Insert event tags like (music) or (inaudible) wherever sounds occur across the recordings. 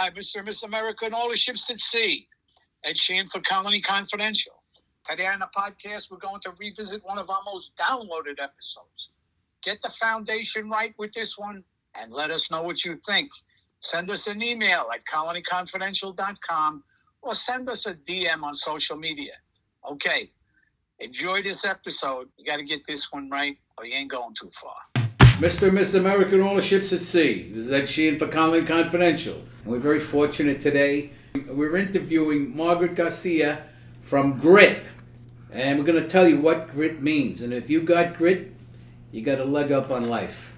Hi, Mr. and Miss America and all the ships at sea. Ed Sheehan for Colony Confidential. Today on the podcast, we're going to revisit one of our most downloaded episodes. Get the foundation right with this one and let us know what you think. Send us an email at colonyconfidential.com or send us a DM on social media. Okay, enjoy this episode. You got to get this one right or you ain't going too far. Mr. and Miss America and all the ships at sea. This is Ed Sheehan for Colony Confidential. And we're very fortunate today. We're interviewing Margaret Garcia from GRIT. And we're going to tell you what grit means. And if you got grit, you got a leg up on life.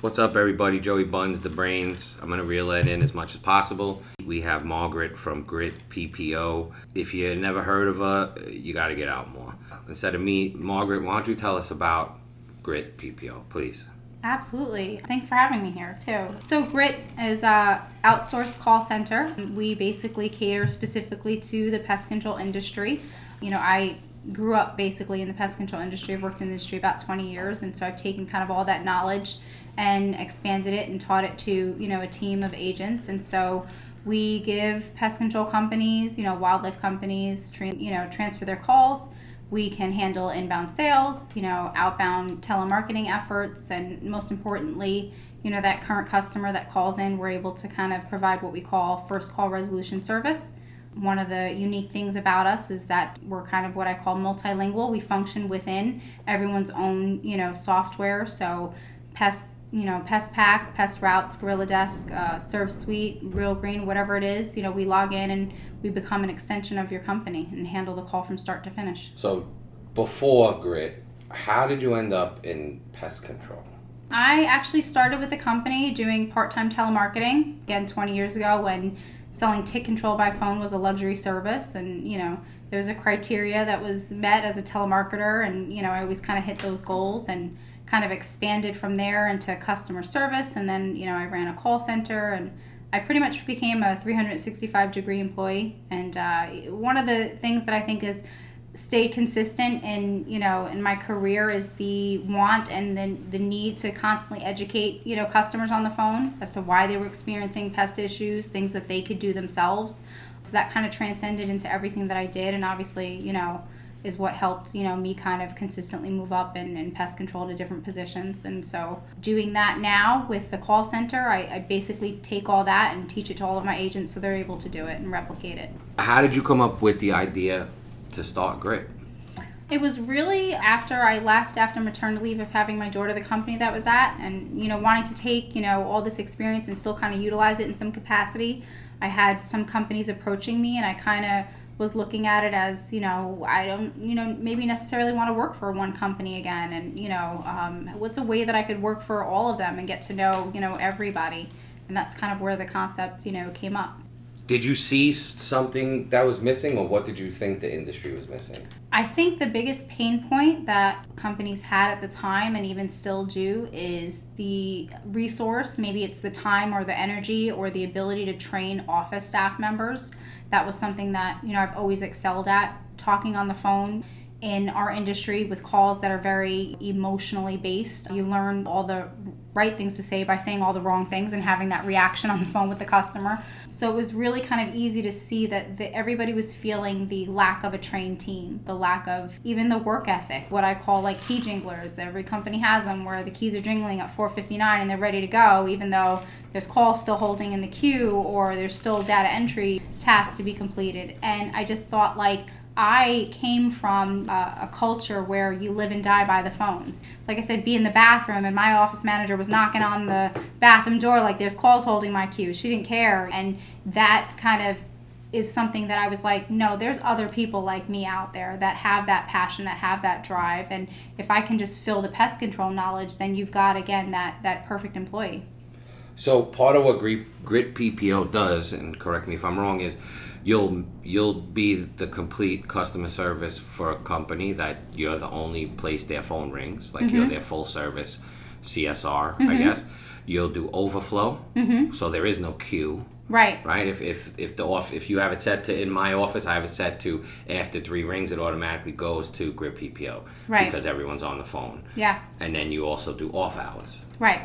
What's up, everybody? Joey Buns, the brains. I'm going to reel that in as much as possible. We have Margaret from Grit PPO. If you never heard of her, you got to get out more. Instead of me, Margaret, why don't you tell us about Grit PPO, please? Absolutely. Thanks for having me here, too. So, Grit is a outsourced call center. We basically cater specifically to the pest control industry. You know, I grew up basically in the pest control industry. I've worked in the industry about 20 years, and so I've taken kind of all that knowledge and expanded it and taught it to you know a team of agents. And so we give pest control companies, you know, wildlife companies, you know, transfer their calls. We can handle inbound sales, you know, outbound telemarketing efforts, and most importantly, you know, that current customer that calls in, we're able to kind of provide what we call first call resolution service one of the unique things about us is that we're kind of what I call multilingual. We function within everyone's own, you know, software. So, pest, you know, PestPac, Pest Routes, Gorilla Desk, uh, ServSuite, Real Green, whatever it is, you know, we log in and we become an extension of your company and handle the call from start to finish. So, before Grit, how did you end up in pest control? I actually started with a company doing part time telemarketing, again, 20 years ago when selling tick control by phone was a luxury service and you know there was a criteria that was met as a telemarketer and you know i always kind of hit those goals and kind of expanded from there into customer service and then you know i ran a call center and i pretty much became a 365 degree employee and uh, one of the things that i think is stayed consistent in you know in my career is the want and the, the need to constantly educate you know customers on the phone as to why they were experiencing pest issues things that they could do themselves. So that kind of transcended into everything that i did and obviously you know is what helped you know me kind of consistently move up in, in pest control to different positions and so doing that now with the call center I, I basically take all that and teach it to all of my agents so they're able to do it and replicate it how did you come up with the idea to start Grit? It was really after I left after maternity leave of having my daughter the company that was at and you know wanting to take, you know, all this experience and still kind of utilize it in some capacity. I had some companies approaching me and I kind of was looking at it as you know i don't you know maybe necessarily want to work for one company again and you know um, what's a way that i could work for all of them and get to know you know everybody? And that's kind of where the concept you know came up did you see something that was missing or what did you think the industry was missing? I think the biggest pain point that companies had at the time and even still do is the resource. Maybe it's the time or the energy or the ability to train office staff members. That was something that you know i've always excelled at talking on the phone in our industry with calls that are very emotionally based. You learn all the right things to say by saying all the wrong things and having that reaction on the phone with the customer. So it was really kind of easy to see that the, everybody was feeling the lack of a trained team, the lack of even the work ethic, what I call like key jinglers. Every company has them where the keys are jingling at 4:59 and they're ready to go even though there's calls still holding in the queue or there's still data entry tasks to be completed. And I just thought like I came from a, a, culture where you live and die by the phones. Like I said, be in the bathroom, and my office manager was knocking on the bathroom door like there's calls holding my queue. She didn't care. And that kind of is something that I was like, no, there's other people like me out there that have that passion, that have that drive. And if I can just fill the pest control knowledge, then you've got, again, that, that perfect employee. So part of what Grit PPO does, and correct me if I'm wrong, is you'll you'll be the complete customer service for a company that you're the only place their phone rings like mm-hmm. you're their full service csr mm-hmm. i guess. You'll do overflow mm-hmm. so there is no queue. Right. Right? If if if the off if you have it set to in my office i have it set to after three rings it automatically goes to grit ppo right. because everyone's on the phone. Yeah. And then you also do off hours. Right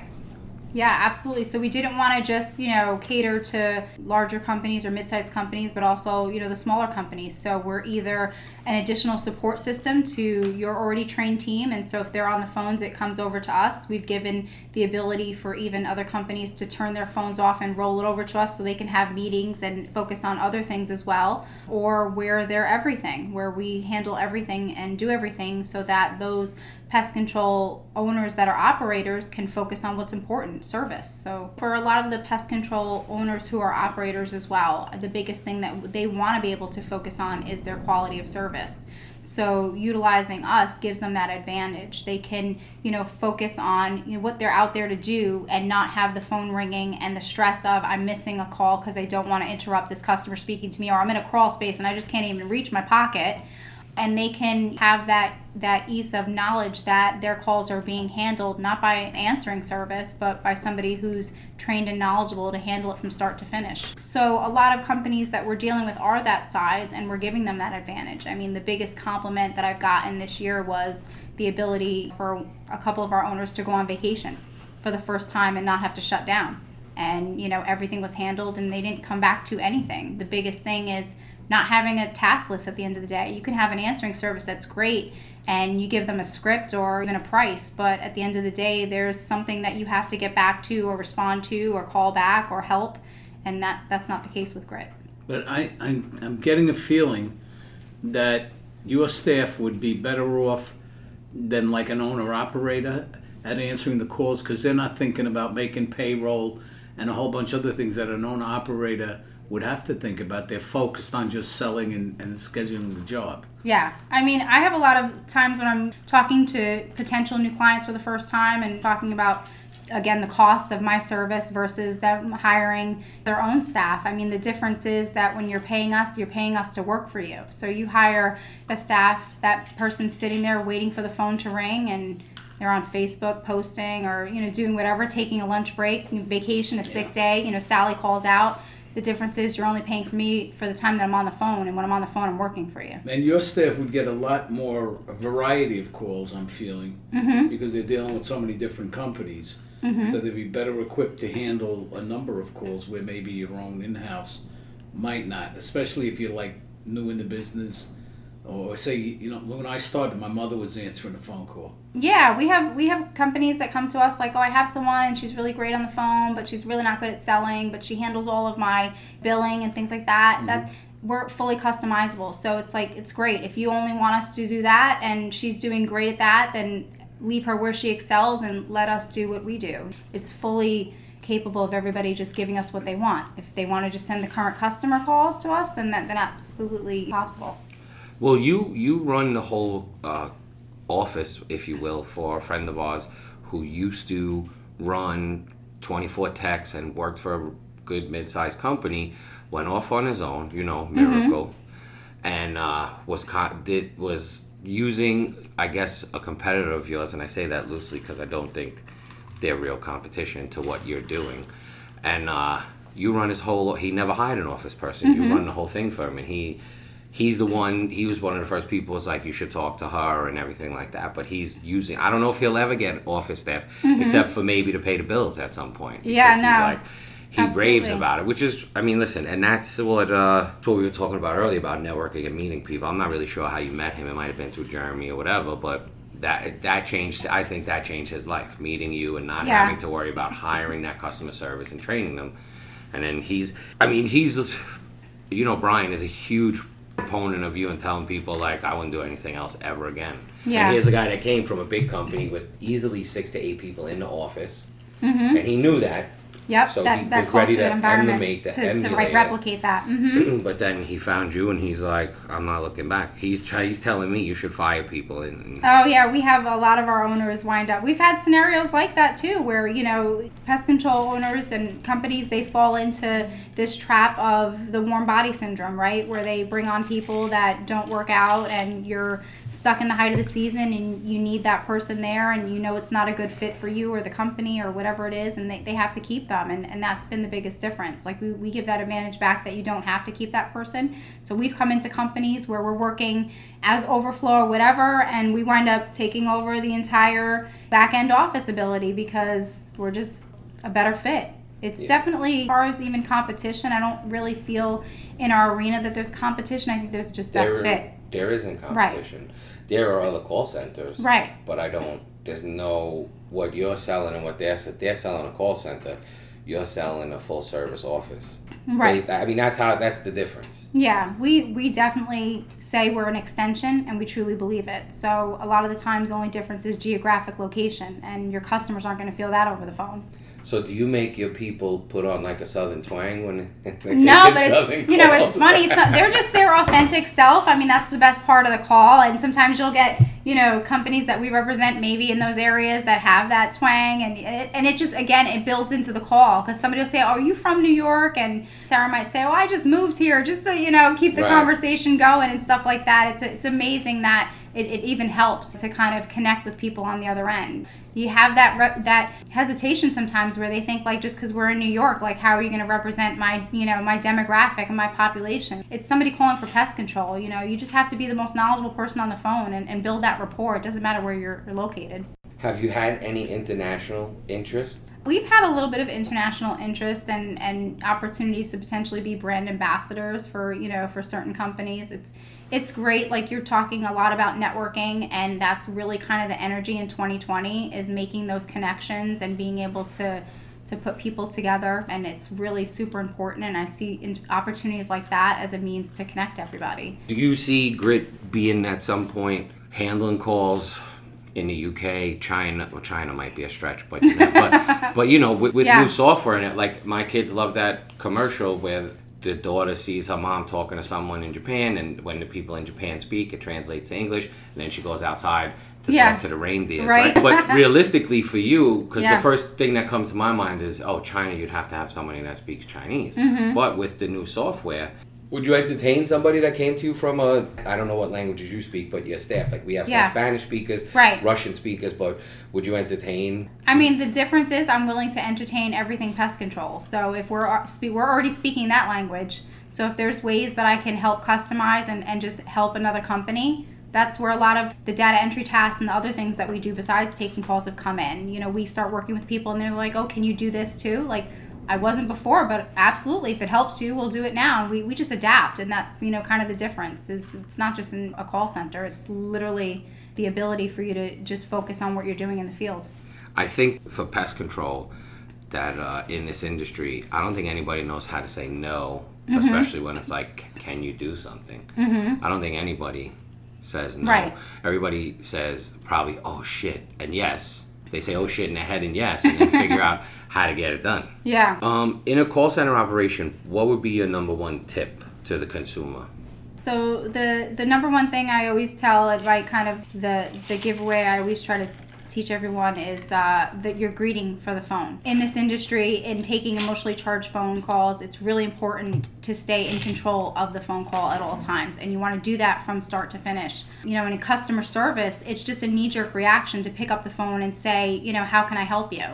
Yeah, absolutely. So we didn't want to just, you know, cater to larger companies or mid-sized companies, but also, you know, the smaller companies. So we're either an additional support system to your already trained team, and so if they're on the phones, it comes over to us. We've given the ability for even other companies to turn their phones off and roll it over to us so they can have meetings and focus on other things as well. Or where they're everything, where we handle everything and do everything so that those pest control owners that are operators can focus on what's important service. So, for a lot of the pest control owners who are operators as well, the biggest thing that they want to be able to focus on is their quality of service. So, utilizing us gives them that advantage. They can, you know, focus on you know, what they're out there to do and not have the phone ringing and the stress of I'm missing a call because I don't want to interrupt this customer speaking to me or I'm in a crawl space and I just can't even reach my pocket and they can have that that ease of knowledge that their calls are being handled not by an answering service but by somebody who's trained and knowledgeable to handle it from start to finish. So a lot of companies that we're dealing with are that size and we're giving them that advantage. I mean the biggest compliment that i've gotten this year was the ability for a couple of our owners to go on vacation for the first time and not have to shut down. And you know everything was handled and they didn't come back to anything. The biggest thing is not having a task list at the end of the day. You can have an answering service that's great and you give them a script or even a price, but at the end of the day, there's something that you have to get back to or respond to or call back or help, and that, that's not the case with Grit. But I, I'm, I'm getting a feeling that your staff would be better off than like an owner operator at answering the calls because they're not thinking about making payroll and a whole bunch of other things that an owner operator would have to think about. They're focused on just selling and, and scheduling the job. Yeah. I mean, I have a lot of times when I'm talking to potential new clients for the first time and talking about again the costs of my service versus them hiring their own staff i mean the difference is that when you're paying us you're paying us to work for you so you hire a staff that person's sitting there waiting for the phone to ring and they're on facebook posting or you know doing whatever taking a lunch break vacation a sick day you know sally calls out the difference is you're only paying for me for the time that I'm on the phone, and when I'm on the phone, I'm working for you. And your staff would get a lot more a variety of calls. I'm feeling mm-hmm. because they're dealing with so many different companies, mm-hmm. so they'd be better equipped to handle a number of calls where maybe your own in-house might not, especially if you're like new in the business or say you know when I started, my mother was answering the phone call. Yeah, we have we have companies that come to us like, oh, I have someone and she's really great on the phone, but she's really not good at selling, but she handles all of my billing and things like that. Mm-hmm. That we're fully customizable, so it's like it's great. If you only want us to do that and she's doing great at that, then leave her where she excels and let us do what we do. It's fully capable of everybody just giving us what they want. If they want to just send the current customer calls to us, then that then absolutely possible. Well, you you run the whole uh, office, if you will, for a friend of ours who used to run 24 techs and worked for a good mid-sized company. Went off on his own, you know, Mm-hmm. miracle, mm-hmm. and uh, was did was using, I guess, a competitor of yours, and I say that loosely because I don't think they're real competition to what you're doing, and uh, you run his whole. He never hired an office person. Mm-hmm. You run the whole thing for him, and he he's the one he was one of the first people was like you should talk to her and everything like that but he's using i don't know if he'll ever get office staff except for maybe to pay the bills at some point Mm-hmm. Yeah, no. he's like he raves about it which is i mean listen and that's what uh what we were talking about earlier about networking and meeting people i'm not really sure how you met him it might have been through jeremy or whatever but that that changed i think that changed his life meeting you and not Yeah. having to worry about hiring that customer service and training them and then he's i mean he's you know brian is a huge proponent of you and telling people like I wouldn't do anything else ever again. Yeah. And here's a guy that came from a big company with easily six to eight people in the office, Mm-hmm. and he knew that. Yep, So that, he that was ready culture to and environment emulate that- to, to emulate like replicate that. hmm (clears throat) but then he found you, and he's like, I'm not looking back. He's try- he's telling me you should fire people. And, and Oh yeah, we have a lot of our owners wind up. We've had scenarios like that too, where you know pest control owners and companies they fall into this trap of the warm body syndrome, right? Where they bring on people that don't work out, and you're stuck in the height of the season, and you need that person there, and you know it's not a good fit for you or the company or whatever it is, and they, they have to keep them, and, and that's been the biggest difference. Like we, we give that advantage back that you don't have to keep that person. So we've come into companies where we're working as overflow or whatever, and we wind up taking over the entire back end office ability because we're just a better fit. It's Yeah. definitely, as far as even competition, I don't really feel in our arena that there's competition. I think there's just best there, fit. there isn't competition. There are other call centers. Right. But I don't. There's no what you're selling and what they're they're selling a call center. You're selling a full service office. Right. They- I mean that's how that's the difference. Yeah, we, we definitely say we're an extension and we truly believe it. So a lot of the times the only difference is geographic location and your customers aren't going to feel that over the phone. So do you make your people put on like a southern twang when (laughs) they No, but it's, you know, it's funny. So they're just their authentic self. I mean, that's the best part of the call. And sometimes you'll get, you know, companies that we represent maybe in those areas that have that twang, and it, and it just again it builds into the call because somebody will say, "Oh, are you from New York?" And Sarah might say, "Oh, I just moved here just to you know keep the Right. conversation going and stuff like that." It's it's amazing that it, it even helps to kind of connect with people on the other end. You have that re- that hesitation sometimes where they think like just because we're in New York, like how are you going to represent my you know my demographic and my population? It's somebody calling for pest control. You know, you just have to be the most knowledgeable person on the phone and, and build that rapport. It doesn't matter where you're, you're located. Have you had any international interest? We've had a little bit of international interest and, and opportunities to potentially be brand ambassadors for you know for certain companies. It's it's great. Like you're talking a lot about networking, and that's really kind of the energy in 2020 is making those connections and being able to to put people together. And it's really super important. And I see in- opportunities like that as a means to connect everybody. Do you see Grit being at some point handling calls in the UK, China? Well, China might be a stretch, but but, (laughs) but you know, with, with Yeah. new software in it, like my kids love that commercial where the daughter sees her mom talking to someone in Japan, and when the people in Japan speak, it translates to English, and then she goes outside to Yeah. talk to the reindeers. Right. Right. But (laughs) realistically, for you, because Yeah. the first thing that comes to my mind is, oh, China, you'd have to have somebody that speaks Chinese. Mm-hmm. But with the new software, would you entertain somebody that came to you from a I don't know what languages you speak, but your staff like we have some Yeah. Spanish speakers, Right. Russian speakers, but would you entertain? I mean, the difference is I'm willing to entertain everything pest control. So if we're we're already speaking that language, so if there's ways that I can help customize and, and just help another company, that's where a lot of the data entry tasks and the other things that we do besides taking calls have come in. You know, we start working with people and they're like, "Oh, can you do this too?" Like I wasn't before, but absolutely, if it helps you, we'll do it now. We, we just adapt, and that's you know kind of the difference. Is it's not just in a call center; it's literally the ability for you to just focus on what you're doing in the field. I think for pest control, that uh, in this industry, I don't think anybody knows how to say no, Mm-hmm. especially when it's like, can you do something? Mm-hmm. I don't think anybody says no. Right. Everybody says probably, oh shit, and yes. They say oh shit in their head and yes, and then figure (laughs) out how to get it done. Yeah. Um, in a call center operation, what would be your number one tip to the consumer? So the the number one thing I always tell, and right, kind of the the giveaway I always try to teach everyone is uh, that your greeting for the phone. In this industry, in taking emotionally charged phone calls, it's really important to stay in control of the phone call at all times, and you want to do that from start to finish. You know, in customer service, it's just a knee jerk reaction to pick up the phone and say, you know, how can I help you?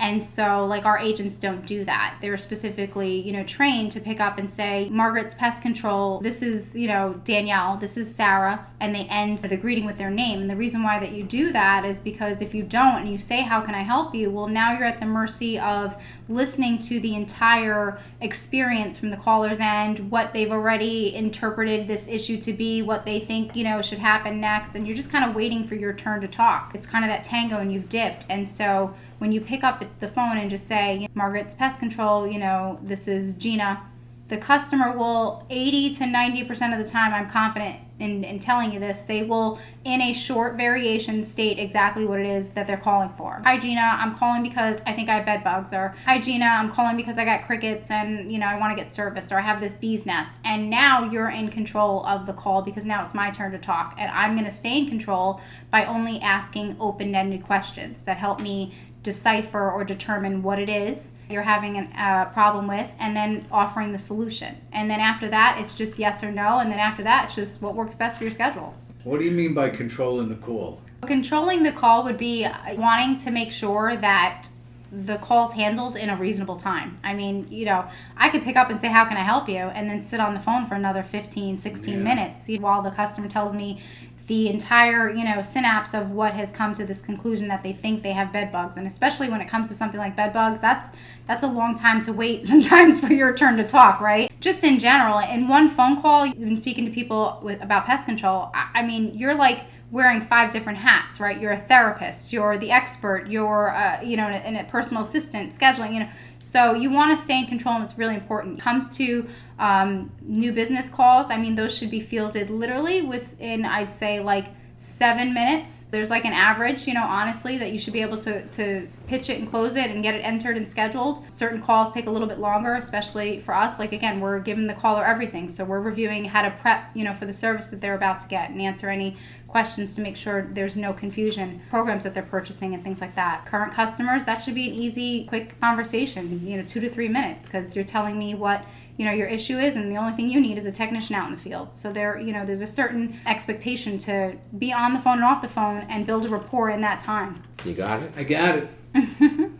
And so, like, our agents don't do that. They're specifically, you know, trained to pick up and say, Margaret's Pest Control, this is, you know, Danielle, this is Sarah, and they end the greeting with their name. And the reason why that you do that is because if you don't and you say, How can I help you? Well, now you're at the mercy of listening to the entire experience from the caller's end, what they've already interpreted this issue to be, what they think, you know, should happen next. And you're just kind of waiting for your turn to talk. It's kind of that tango and you've dipped. And so, when you pick up the phone and just say, Margaret's Pest Control, you know, this is Gina, the customer will 80 to 90% of the time, I'm confident in, in telling you this, they will, in a short variation, state exactly what it is that they're calling for. Hi, Gina, I'm calling because I think I have bed bugs. Or, Hi, Gina, I'm calling because I got crickets and, you know, I want to get serviced. Or I have this bee's nest. And now you're in control of the call because now it's my turn to talk. And I'm going to stay in control by only asking open ended questions that help me decipher or determine what it is you're having a uh, problem with and then offering the solution. And then after that, it's just yes or no. And then after that, it's just what works best for your schedule. What do you mean by controlling the call? Controlling the call would be wanting to make sure that the call's handled in a reasonable time. I mean, you know, I could pick up and say, How can I help you? and then sit on the phone for another 15, 16 Yeah. minutes while the customer tells me the entire you know synapse of what has come to this conclusion that they think they have bed bugs. And especially when it comes to something like bed bugs that's that's a long time to wait (laughs) sometimes for your turn to talk right? Just in general in one phone call you've been speaking to people with about pest control i, I mean you're like wearing five different hats right? You're a therapist you're the expert you're uh, you know an, a personal assistant scheduling you know. So you want to stay in control and it's really important. Comes to um, new business calls, I mean, those should be fielded literally within, I'd say, like seven minutes. There's like an average, you know, honestly, that you should be able to, to pitch it and close it and get it entered and scheduled. Certain calls take a little bit longer, especially for us. Like, again, we're giving the caller everything. So we're reviewing how to prep, you know, for the service that they're about to get and answer any questions to make sure there's no confusion programs that they're purchasing and things like that current customers that should be an easy quick conversation you know two to three minutes because you're telling me what you know your issue is and the only thing you need is a technician out in the field so there you know there's a certain expectation to be on the phone and off the phone and build a rapport in that time You got it? I got it. (laughs)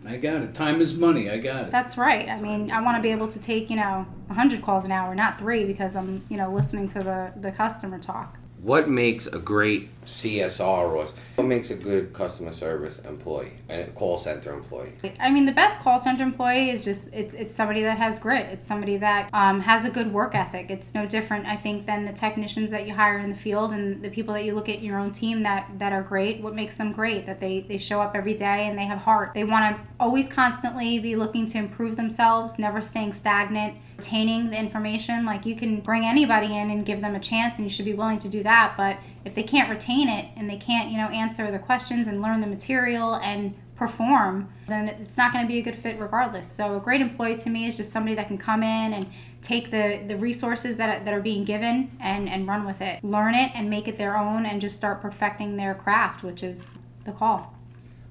I got it. Time is money. I got it. that's right i mean i want to be able to take you know 100 calls an hour not three because i'm you know listening to the the customer talk What makes a great CSR or what makes a good customer service employee and a call center employee? I mean, the best call center employee is just it's it's somebody that has grit. It's somebody that um, has a good work ethic. It's no different, I think, than the technicians that you hire in the field and the people that you look at in your own team that that are great. What makes them great? That they they show up every day and they have heart. They want to always constantly be looking to improve themselves, never staying stagnant retaining the information like you can bring anybody in and give them a chance and you should be willing to do that but if they can't retain it and they can't you know answer the questions and learn the material and perform then it's not going to be a good fit regardless. So a great employee to me is just somebody that can come in and take the the resources that, that are being given and and run with it. Learn it and make it their own and just start perfecting their craft which is the call.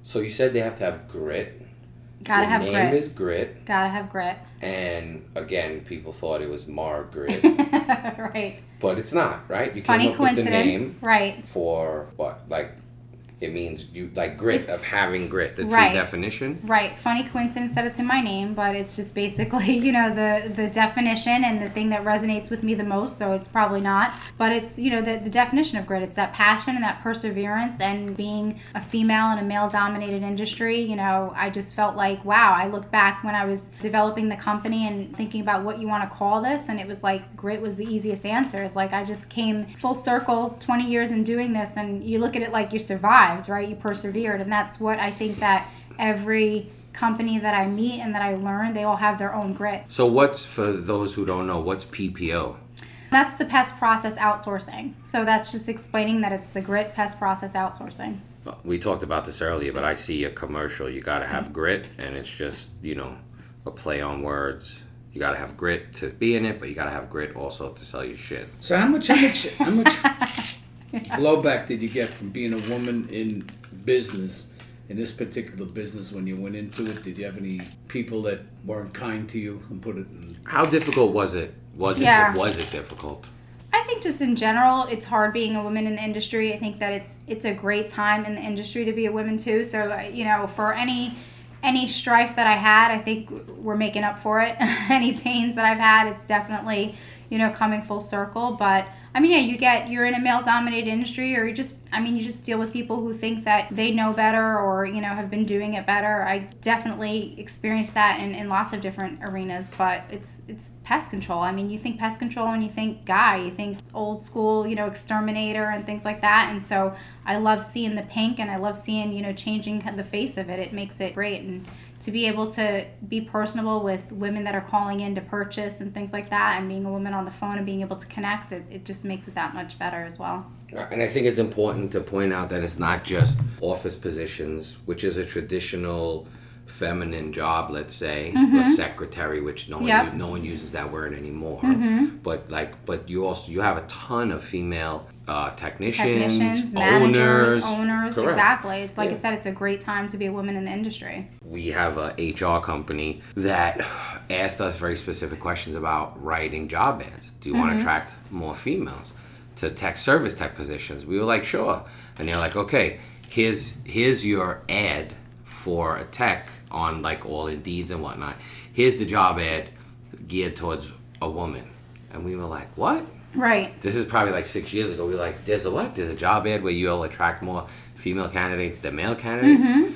So you said they have to have grit. Gotta Your have name grit. is grit, gotta have grit. And again, people thought it was Margaret, (laughs) right. But it's not, right? You funny came up with the coincidence. Name right. for what? Like, it means you like grit It's- of having grit. The true definition. Right, funny coincidence that it's in my name, but it's just basically, (laughs) you know, the the definition and the thing that resonates with me the most, so it's probably not. But it's, you know, the, the definition of grit. It's that passion and that perseverance and being a female in a male dominated industry, you know, I just felt like, wow, I look back when I was developing the company and thinking about what you want to call this and it was like grit was the easiest answer. It's like I just came full circle 20 years in doing this and you look at it like you survived, right? You persevered and that's what I think that every company that I meet and that I learn, they all have their own grit. So what's for those who don't know? What's PPO? That's the pest process outsourcing. So that's just explaining that it's the grit pest process outsourcing. Uh, we talked about this earlier, but I see a commercial. You gotta have grit, and it's just you know a play on words. You gotta have grit to be in it, but you gotta have grit also to sell your shit. So how much, how much, how much (laughs) blowback did you get from being a woman in business, in this particular business when you went into it? Did you have any people that weren't kind to you and put it in? How difficult was it? Was it? Was it difficult? I think just in general, it's hard being a woman in the industry. I think that it's it's a great time in the industry to be a woman too. So uh, you know, for any any strife that I had, I think we're making up for it. (laughs) any pains that I've had, it's definitely you know coming full circle. But I mean, yeah, you get you're in a male dominated industry, or you just I mean, you just deal with people who think that they know better or you know have been doing it better. I definitely experienced that in, in lots of different arenas. But it's it's pest control. I mean, you think pest control and you think guy, you think old school, you know, exterminator and things like that. And so I love seeing the pink and I love seeing you know changing the face of it. It makes it great and to be able to be personable with women that are calling in to purchase and things like that and being a woman on the phone and being able to connect it, it just makes it that much better as well. Uh, and I think it's important to point out that it's not just office positions, which is a traditional feminine job, let's say, a mm-hmm. secretary, which no one Yep. no one uses that word anymore. Mm-hmm. But like, but you also you have a ton of female uh, technicians, technicians owners, managers owners Correct. exactly it's like i said it's a great time to be a woman in the industry we have a HR company that asked us very specific questions about writing job ads. Do you want to mm-hmm. attract more females to tech service tech positions? We were like, sure. And they're like, okay, here's here's your ad for a tech on like all Indeeds and whatnot. Here's the job ad geared towards a woman. And we were like, what? Right. This is probably like six years ago. We were like, there's a what? There's a job ad where you'll attract more female candidates than male candidates. Mm-hmm.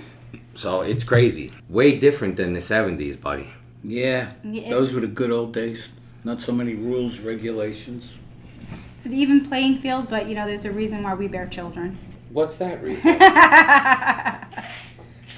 So it's crazy. Way different than the 70s, buddy. Yeah, It's- those were the good old days. Not so many rules, regulations. It's an even playing field, but you know, there's a reason why we bear children. What's that reason? (laughs)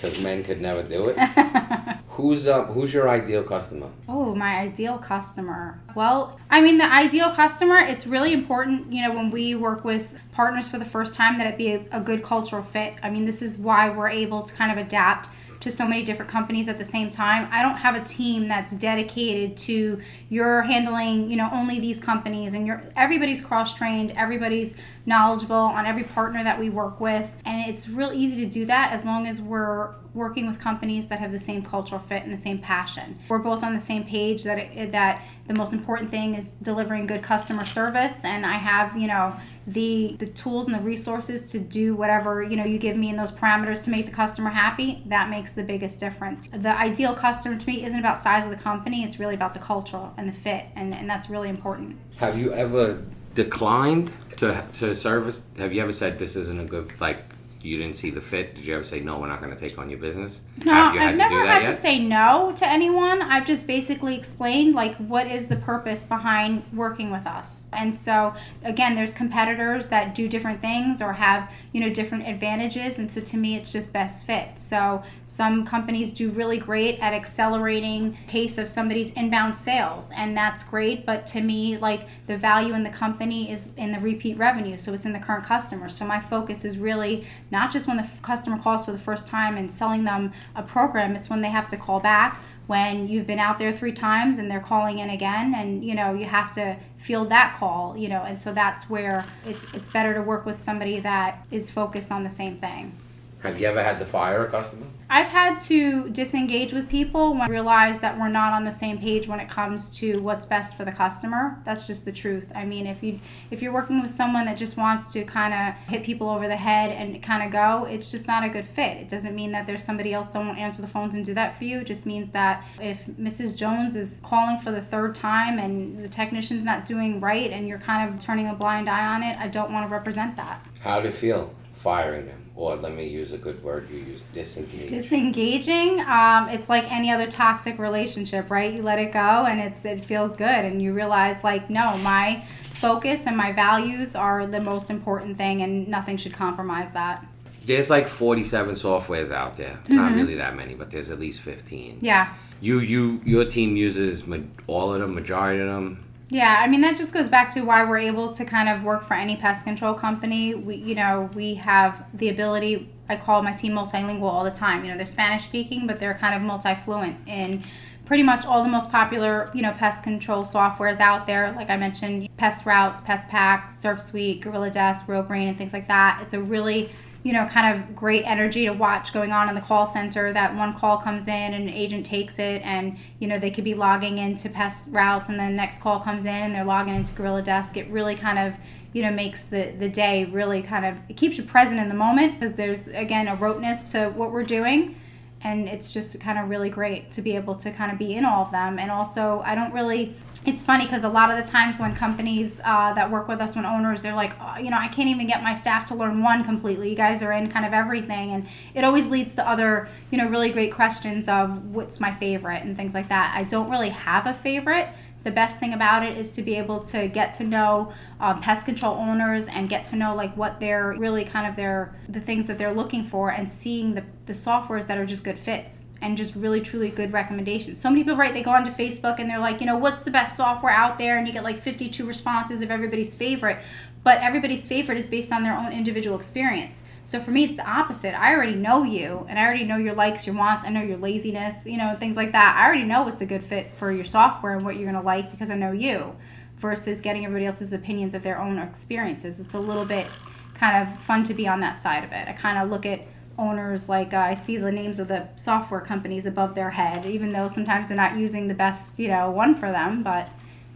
Because men could never do it. (laughs) who's up? Who's your ideal customer? Oh, my ideal customer. Well, I mean, the ideal customer, it's really important, you know, when we work with partners for the first time, that it be a, a good cultural fit. I mean, this is why we're able to kind of adapt to so many different companies at the same time. I don't have a team that's dedicated to you're handling, you know, only these companies and you're everybody's cross-trained, everybody's knowledgeable on every partner that we work with, and it's real easy to do that as long as we're working with companies that have the same cultural fit and the same passion. We're both on the same page that it, that the most important thing is delivering good customer service and I have, you know, the the tools and the resources to do whatever, you know, you give me in those parameters to make the customer happy. That makes the biggest difference. The ideal customer to me isn't about size of the company, it's really about the culture and the fit and, and that's really important. Have you ever declined to to service? Have you ever said this isn't a good like? You didn't see the fit. Did you ever say no? We're not going to take on your business. No, you I've to never do that had yet? to say no to anyone. I've just basically explained like what is the purpose behind working with us. And so again, there's competitors that do different things or have, you know, different advantages and so to me it's just best fit. So some companies do really great at accelerating pace of somebody's inbound sales and that's great, but to me like the value in the company is in the repeat revenue. So it's in the current customer. So my focus is really not just when the customer calls for the first time and selling them a program, it's when they have to call back when you've been out there three times and they're calling in again and you know you have to field that call you know and so that's where it's it's better to work with somebody that is focused on the same thing Have you ever had to fire a customer? I've had to disengage with people when I realize that we're not on the same page when it comes to what's best for the customer. That's just the truth. I mean, if you if you're working with someone that just wants to kind of hit people over the head and kind of go, it's just not a good fit. It doesn't mean that there's somebody else that won't answer the phones and do that for you. It just means that if Mrs. Jones is calling for the third time and the technician's not doing right and you're kind of turning a blind eye on it, I don't want to represent that. How did it feel firing them? Or let me use a good word you use, disengage. disengaging um, it's like any other toxic relationship right you let it go and it's it feels good and you realize like no my focus and my values are the most important thing and nothing should compromise that there's like 47 softwares out there. Not really that many, but there's at least 15. yeah You you your team uses ma- all of them, majority of them. Yeah, I mean that just goes back to why we're able to kind of work for any pest control company. We, you know, we have the ability. I call my team multilingual all the time. You know, they're Spanish speaking, but they're kind of multi-fluent in pretty much all the most popular, you know, pest control softwares out there. Like I mentioned, Pest Routes, PestPac, Surf Suite, Gorilla Desk, Real Green, and things like that. It's a really you know, kind of great energy to watch going on in the call center. That one call comes in and an agent takes it, and you know they could be logging into pest routes, and then next call comes in and they're logging into Gorilla Desk. It really kind of you know makes the the day really kind of it keeps you present in the moment because there's again a roteness to what we're doing and it's just kind of really great to be able to kind of be in all of them and also i don't really it's funny because a lot of the times when companies uh, that work with us when owners they're like oh, you know i can't even get my staff to learn one completely. You guys are in kind of everything. And it always leads to other you know really great questions of what's my favorite and things like that. I don't really have a favorite the best thing about it is to be able to get to know uh, pest control owners and get to know like what they're really kind of their the things that they're looking for and seeing the, the softwares that are just good fits and just really truly good recommendations. So many people right they go onto facebook and they're like you know what's the best software out there? And you get like 52 responses of everybody's favorite but everybody's favorite is based on their own individual experience. So for me it's the opposite. I already know you and i already know your likes your wants i know your laziness you know things like that. I already know what's a good fit for your software and what you're going to like because i know you versus getting everybody else's opinions of their own experiences. It's a little bit kind of fun to be on that side of it. I kind of look at owners like uh, i see the names of the software companies above their head even though sometimes they're not using the best you know one for them but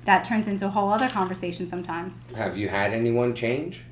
that turns into a whole other conversation sometimes Have you had anyone change?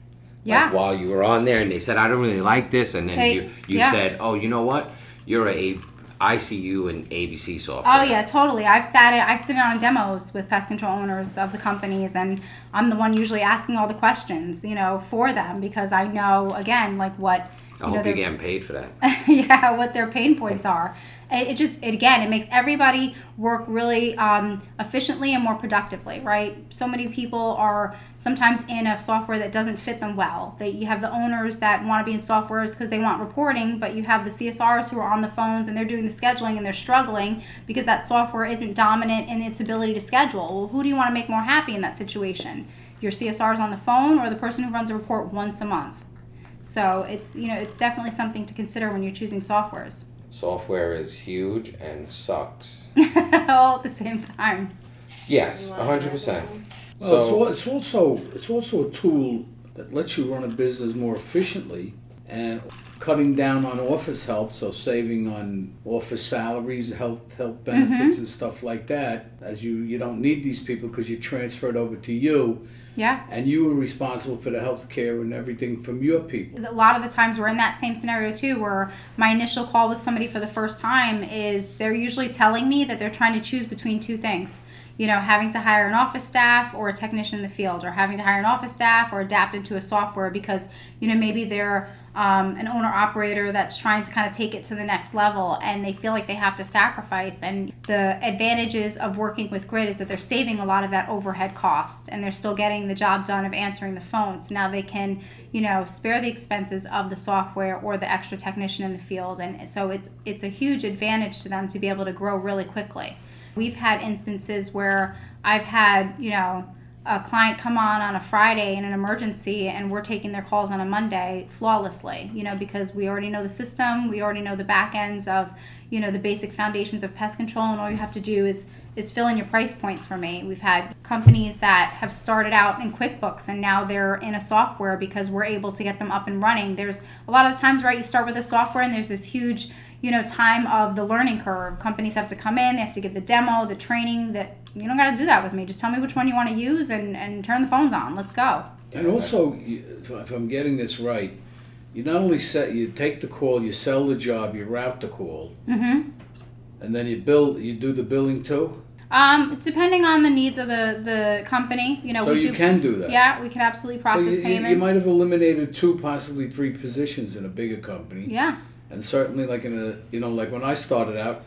Yeah. Like while you were on there and they said, I don't really like this. And then They- you, you yeah. said, oh, you know what? You're a ICU and ABC software. Oh yeah, totally. I've sat it. I sit in on demos with pest control owners of the companies, and I'm the one usually asking all the questions, you know, for them because I know again like what. I you know, hope you're getting paid for that. (laughs) yeah, what their pain points are. It, just, it, again, it makes everybody work really um, efficiently and more productively, right? So many people are sometimes in a software that doesn't fit them well. They, you have the owners that want to be in softwares because they want reporting, but you have the CSRs who are on the phones and they're doing the scheduling and they're struggling because that software isn't dominant in its ability to schedule. Well, who do you want to make more happy in that situation? Your CSRs on the phone or the person who runs a report once a month? So it's you know it's definitely something to consider when you're choosing softwares. Software is huge and sucks. (laughs) All at the same time. Yes, hundred percent. Well, So al- it's also it's also a tool that lets you run a business more efficiently and cutting down on office help, so saving on office salaries, health health benefits, mm-hmm. and stuff like that. As you you don't need these people because you transfer it over to you, Yeah. and you were responsible for the health care and everything from your people. A lot of the times we're in that same scenario too, where my initial call with somebody for the first time is they're usually telling me that they're trying to choose between two things. You know, having to hire an office staff or a technician in the field, or having to hire an office staff or adapt it to a software because, you know, maybe they're um, an owner operator that's trying to kind of take it to the next level and they feel like they have to sacrifice. And the advantages of working with Grit is that they're saving a lot of that overhead cost and they're still getting the job done of answering the phone. So now they can, you know, spare the expenses of the software or the extra technician in the field. And so it's it's a huge advantage to them to be able to grow really quickly. We've had instances where I've had, you know, a client come on on a Friday in an emergency and we're taking their calls on a Monday flawlessly, you know, because we already know the system, we already know the back ends of, you know, the basic foundations of pest control and all you have to do is is fill in your price points for me. We've had companies that have started out in QuickBooks and now they're in a software because we're able to get them up and running. There's a lot of times, right, you start with a software and there's this huge, you know, time of the learning curve. Companies have to come in, they have to give the demo, the training that you don't got to do that with me. Just tell me which one you want to use and, and turn the phones on. Let's go. And also, if I'm getting this right, you not only set you take the call, you sell the job, you route the call, Mm-hmm. and then you bill. You do the billing too. Um, depending on the needs of the, the company, you know, So we you do. can do that. Yeah, we can absolutely process you, you- payments. you might have eliminated two, possibly three positions in a bigger company. yeah. And certainly, like in a, you know, like when I started out,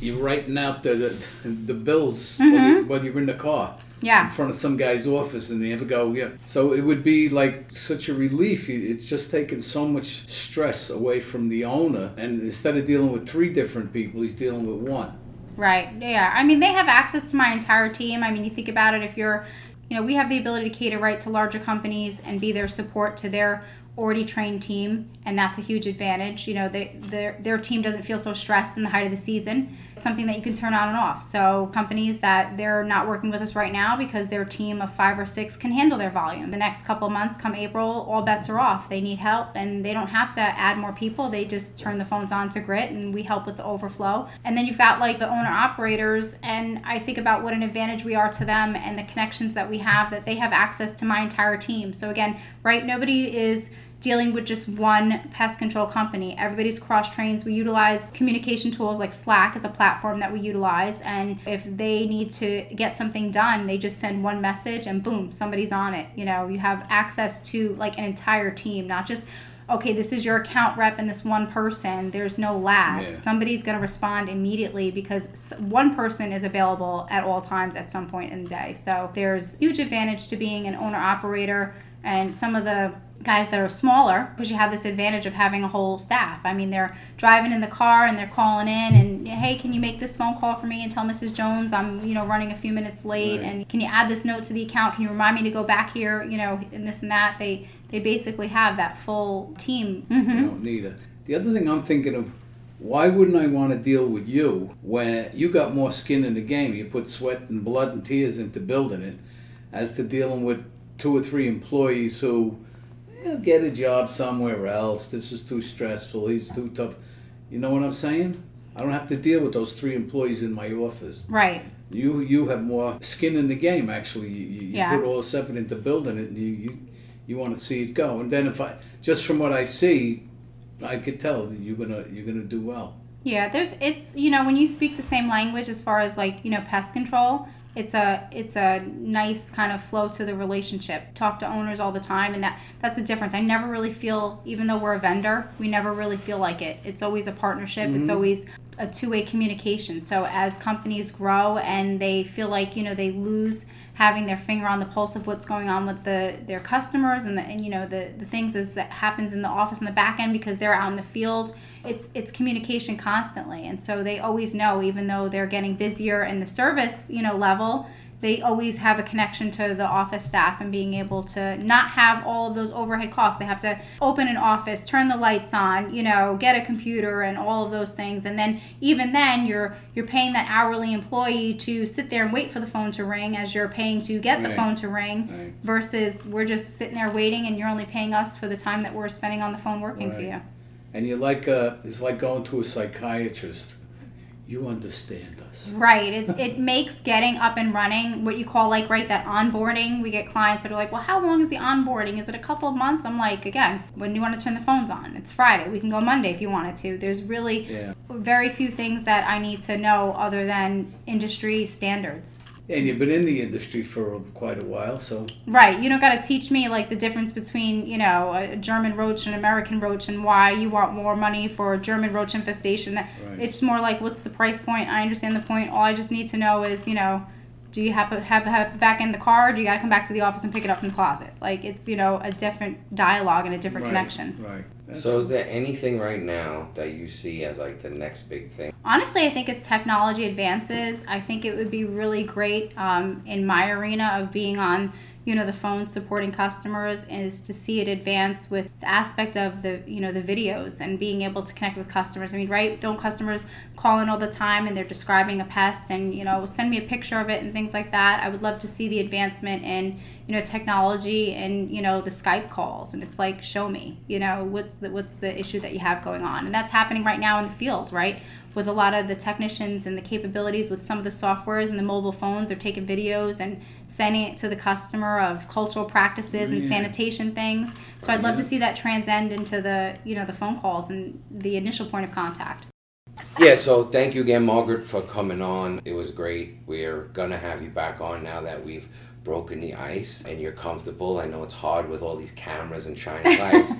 you're writing out the the, the bills Mm-hmm. while, you, while you're in the car in front of some guy's office, and you have to go. Yeah. So it would be like such a relief. It's just taking so much stress away from the owner, and instead of dealing with three different people, he's dealing with one. Right. Yeah. I mean, they have access to my entire team. I mean, you think about it, if you're, you know, we have the ability to cater right to larger companies and be their support to their already trained team, and that's a huge advantage. You know, they, their their team doesn't feel so stressed in the height of the season. It's something that you can turn on and off. So companies that they're not working with us right now because their team of five or six can handle their volume. The next couple months, come April, all bets are off. They need help, and they don't have to add more people. They just turn the phones on to Grit, and we help with the overflow. And then you've got like the owner operators, and I think about what an advantage we are to them and the connections that we have that they have access to my entire team. So again, right, nobody is dealing with just one pest control company. Everybody's cross trains. We utilize communication tools like Slack as a platform that we utilize. And if they need to get something done, they just send one message and boom, somebody's on it. You know, you have access to like an entire team, not just okay, this is your account rep and this one person. There's no lag. Yeah. Somebody's going to respond immediately because one person is available at all times at some point in the day. So there's huge advantage to being an owner operator and some of the guys that are smaller because you have this advantage of having a whole staff. I mean, they're driving in the car and they're calling in and hey, can you make this phone call for me and tell Mrs. Jones I'm, you know, running a few minutes late Right. and can you add this note to the account? Can you remind me to go back here, you know, and this and that. They they basically have that full team. You Mhm. don't need it. The other thing I'm thinking of, why wouldn't I want to deal with you when you got more skin in the game? You put sweat and blood and tears into building it, as to dealing with two or three employees who eh, get a job somewhere else. This is too stressful. He's too tough. You know what I'm saying? I don't have to deal with those three employees in my office. Right. You you have more skin in the game. Actually, you, you, Yeah. put all this effort into building it, and you you, you want to see it go. And then if I just from what I see, I could tell that you're gonna you're gonna do well. Yeah, there's it's you know when you speak the same language as far as like you know pest control, it's a it's a nice kind of flow to the relationship. Talk to owners all the time, and that that's a difference. I never really feel, even though we're a vendor, we never really feel like it. It's always a partnership. It's mm-hmm. always a two-way communication. So as companies grow and they feel like you know they lose having their finger on the pulse of what's going on with the their customers and the and you know the the things as that happens in the office in the back end because they're out in the field it's it's communication constantly and so they always know even though they're getting busier in the service you know level they always have a connection to the office staff and being able to not have all of those overhead costs. They have to open an office, turn the lights on, you know, get a computer and all of those things. And then even then you're you're paying that hourly employee to sit there and wait for the phone to ring as you're paying to get the phone to ring Right. versus we're just sitting there waiting and you're only paying us for the time that we're spending on the phone working for you. And you like uh, it's like going to a psychiatrist. You understand us. Right. It, it makes getting up and running what you call like right that onboarding. We get clients that are like, well, how long is the onboarding? Is it a couple of months? I'm like, again, when do you want to turn the phones on? It's Friday. We can go Monday if you wanted to. There's really Yeah. very few things that I need to know other than industry standards. And you've been in the industry for quite a while, so Right. You don't got to teach me like the difference between, you know, a German roach and American roach and why you want more money for a German roach infestation. That Right. It's more like what's the price point? I understand the point. All I just need to know is, you know, do you have to have, have back in the car? Or do you got to come back to the office and pick it up from the closet? Like it's, you know, a different dialogue and a different right, connection. Right. So is there anything right now that you see as like the next big thing? Honestly, I think as technology advances, I think it would be really great um, in my arena of being on, you know, the phone supporting customers is to see it advance with the aspect of the, you know, the videos and being able to connect with customers. I mean, right? Don't customers call in all the time and they're describing a pest and, you know, send me a picture of it and things like that. I would love to see the advancement in, you know, technology and, you know, the Skype calls and it's like, show me, you know, what's the what's the issue that you have going on. And that's happening right now in the field, right? with a lot of the technicians and the capabilities with some of the softwares and the mobile phones are taking videos and sending it to the customer of cultural practices and Yeah. sanitation things. So I'd love to see that transcend into the you know the phone calls and the initial point of contact. Yeah, so thank you again, Margaret, for coming on. It was great. We're gonna have you back on now that we've broken the ice and you're comfortable. I know it's hard with all these cameras and shining lights.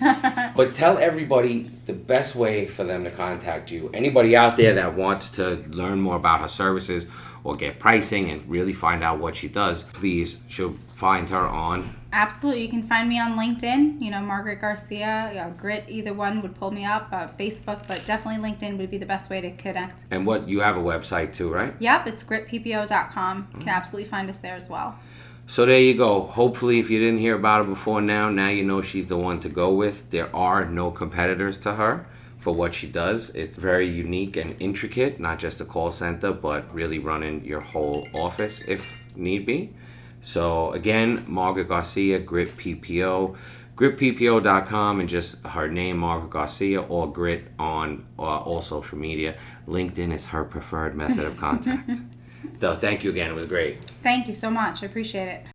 (laughs) but tell everybody the best way for them to contact you. Anybody out there that wants to learn more about her services or get pricing and really find out what she does, please she'll find her on Absolutely, you can find me on LinkedIn. You know, Margaret Garcia, yeah, Grit. Either one would pull me up. Uh, Facebook, but definitely LinkedIn would be the best way to connect. and what you have a website too, right? Yep, it's gritppo.com. You can absolutely find us there as well. So there you go. Hopefully, if you didn't hear about her before now, now you know she's the one to go with. There are no competitors to her for what she does. It's very unique and intricate, not just a call center, but really running your whole office if need be. So again, Margaret Garcia, Grit PPO, gritppo.com, and just her name, Margaret Garcia, or Grit on uh, all social media. LinkedIn is her preferred method of contact. (laughs) so thank you again. It was great. Thank you so much. I appreciate it.